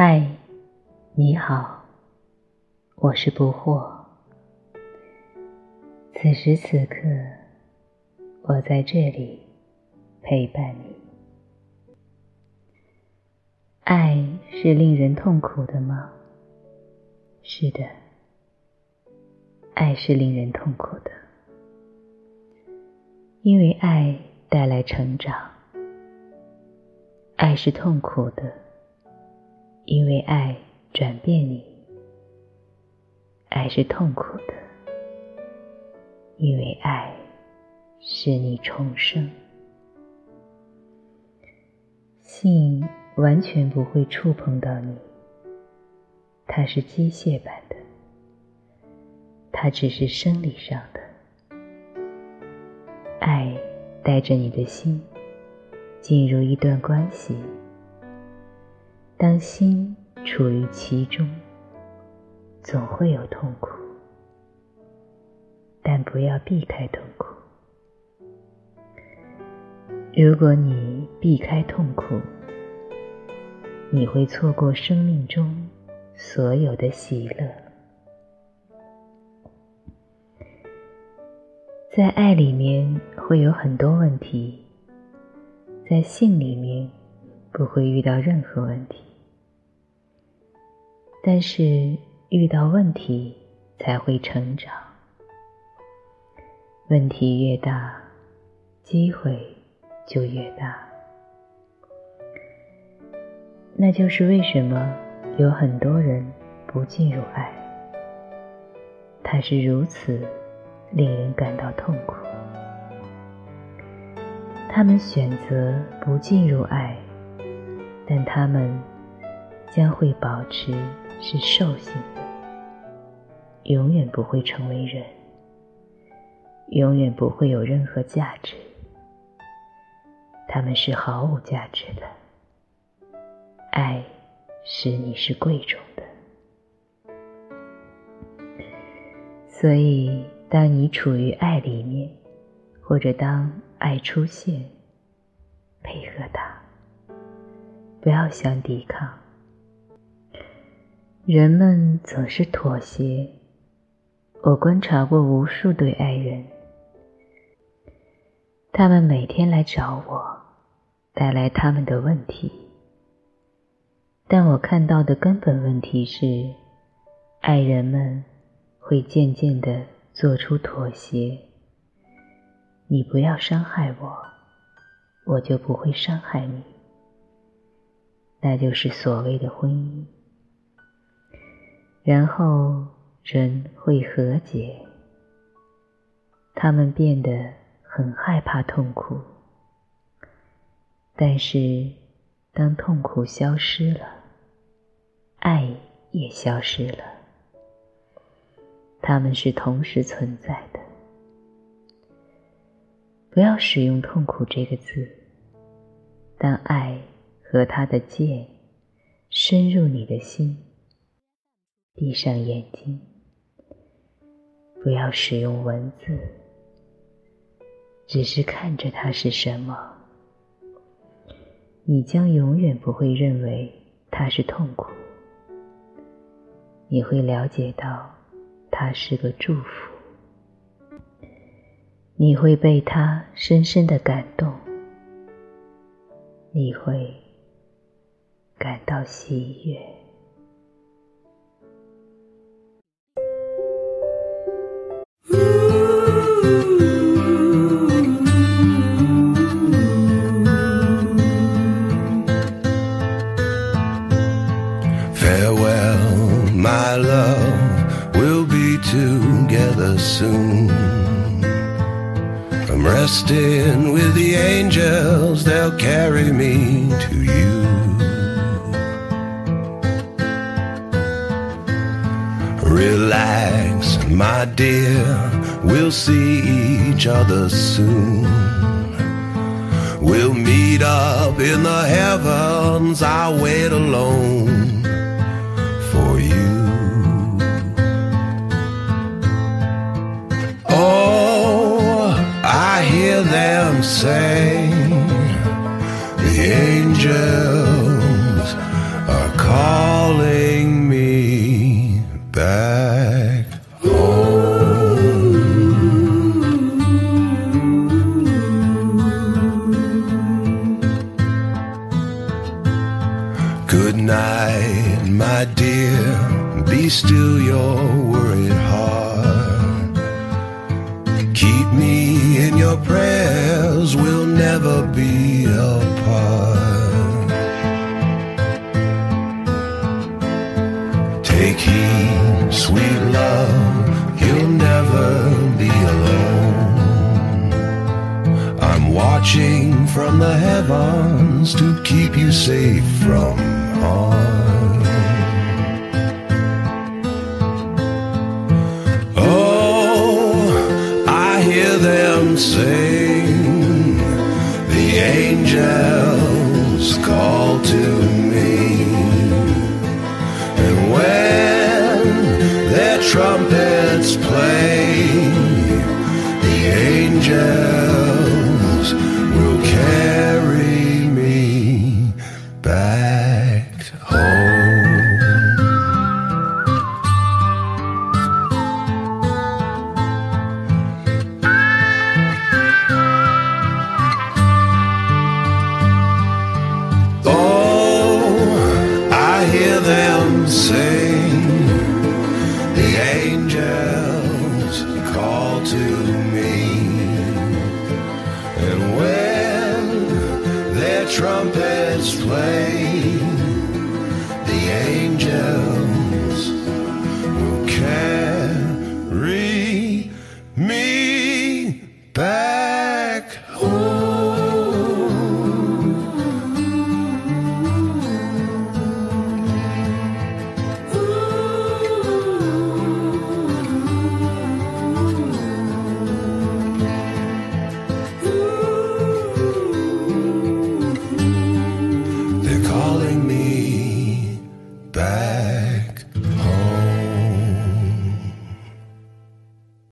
嗨，你好，我是不惑。此时此刻，我在这里陪伴你。爱是令人痛苦的吗？是的，爱是令人痛苦的，因为爱带来成长。爱是痛苦的。因为爱转变你，爱是痛苦的；因为爱使你重生。性完全不会触碰到你，它是机械版的，它只是生理上的。爱带着你的心进入一段关系。当心处于其中，总会有痛苦，但不要避开痛苦。如果你避开痛苦，你会错过生命中所有的喜乐。在爱里面会有很多问题，在性里面不会遇到任何问题。但是遇到问题才会成长，问题越大，机会就越大。那就是为什么有很多人不进入爱，它是如此令人感到痛苦。他们选择不进入爱，但他们将会保持。是兽性的，永远不会成为人，永远不会有任何价值。他们是毫无价值的。爱使你是贵重的，所以当你处于爱里面，或者当爱出现，配合它，不要想抵抗。人们总是妥协。我观察过无数对爱人，他们每天来找我，带来他们的问题。但我看到的根本问题是，爱人们会渐渐的做出妥协。你不要伤害我，我就不会伤害你。那就是所谓的婚姻。然后人会和解，他们变得很害怕痛苦。但是，当痛苦消失了，爱也消失了。他们是同时存在的。不要使用“痛苦”这个字。当爱和他的剑深入你的心。闭上眼睛，不要使用文字，只是看着它是什么。你将永远不会认为它是痛苦，你会了解到它是个祝福，你会被它深深的感动，你会感到喜悦。Soon. I'm resting with the angels, they'll carry me to you. Relax, my dear, we'll see each other soon. We'll meet up in the heavens, I'll wait alone night, my dear, be still your worried heart. Keep me in your prayers, we'll never be apart. Take heed, sweet love, you'll never be alone. I'm watching from the heavens to keep you safe from harm. Oh, I hear them sing, the angels trumpets play, the angels will carry me back home.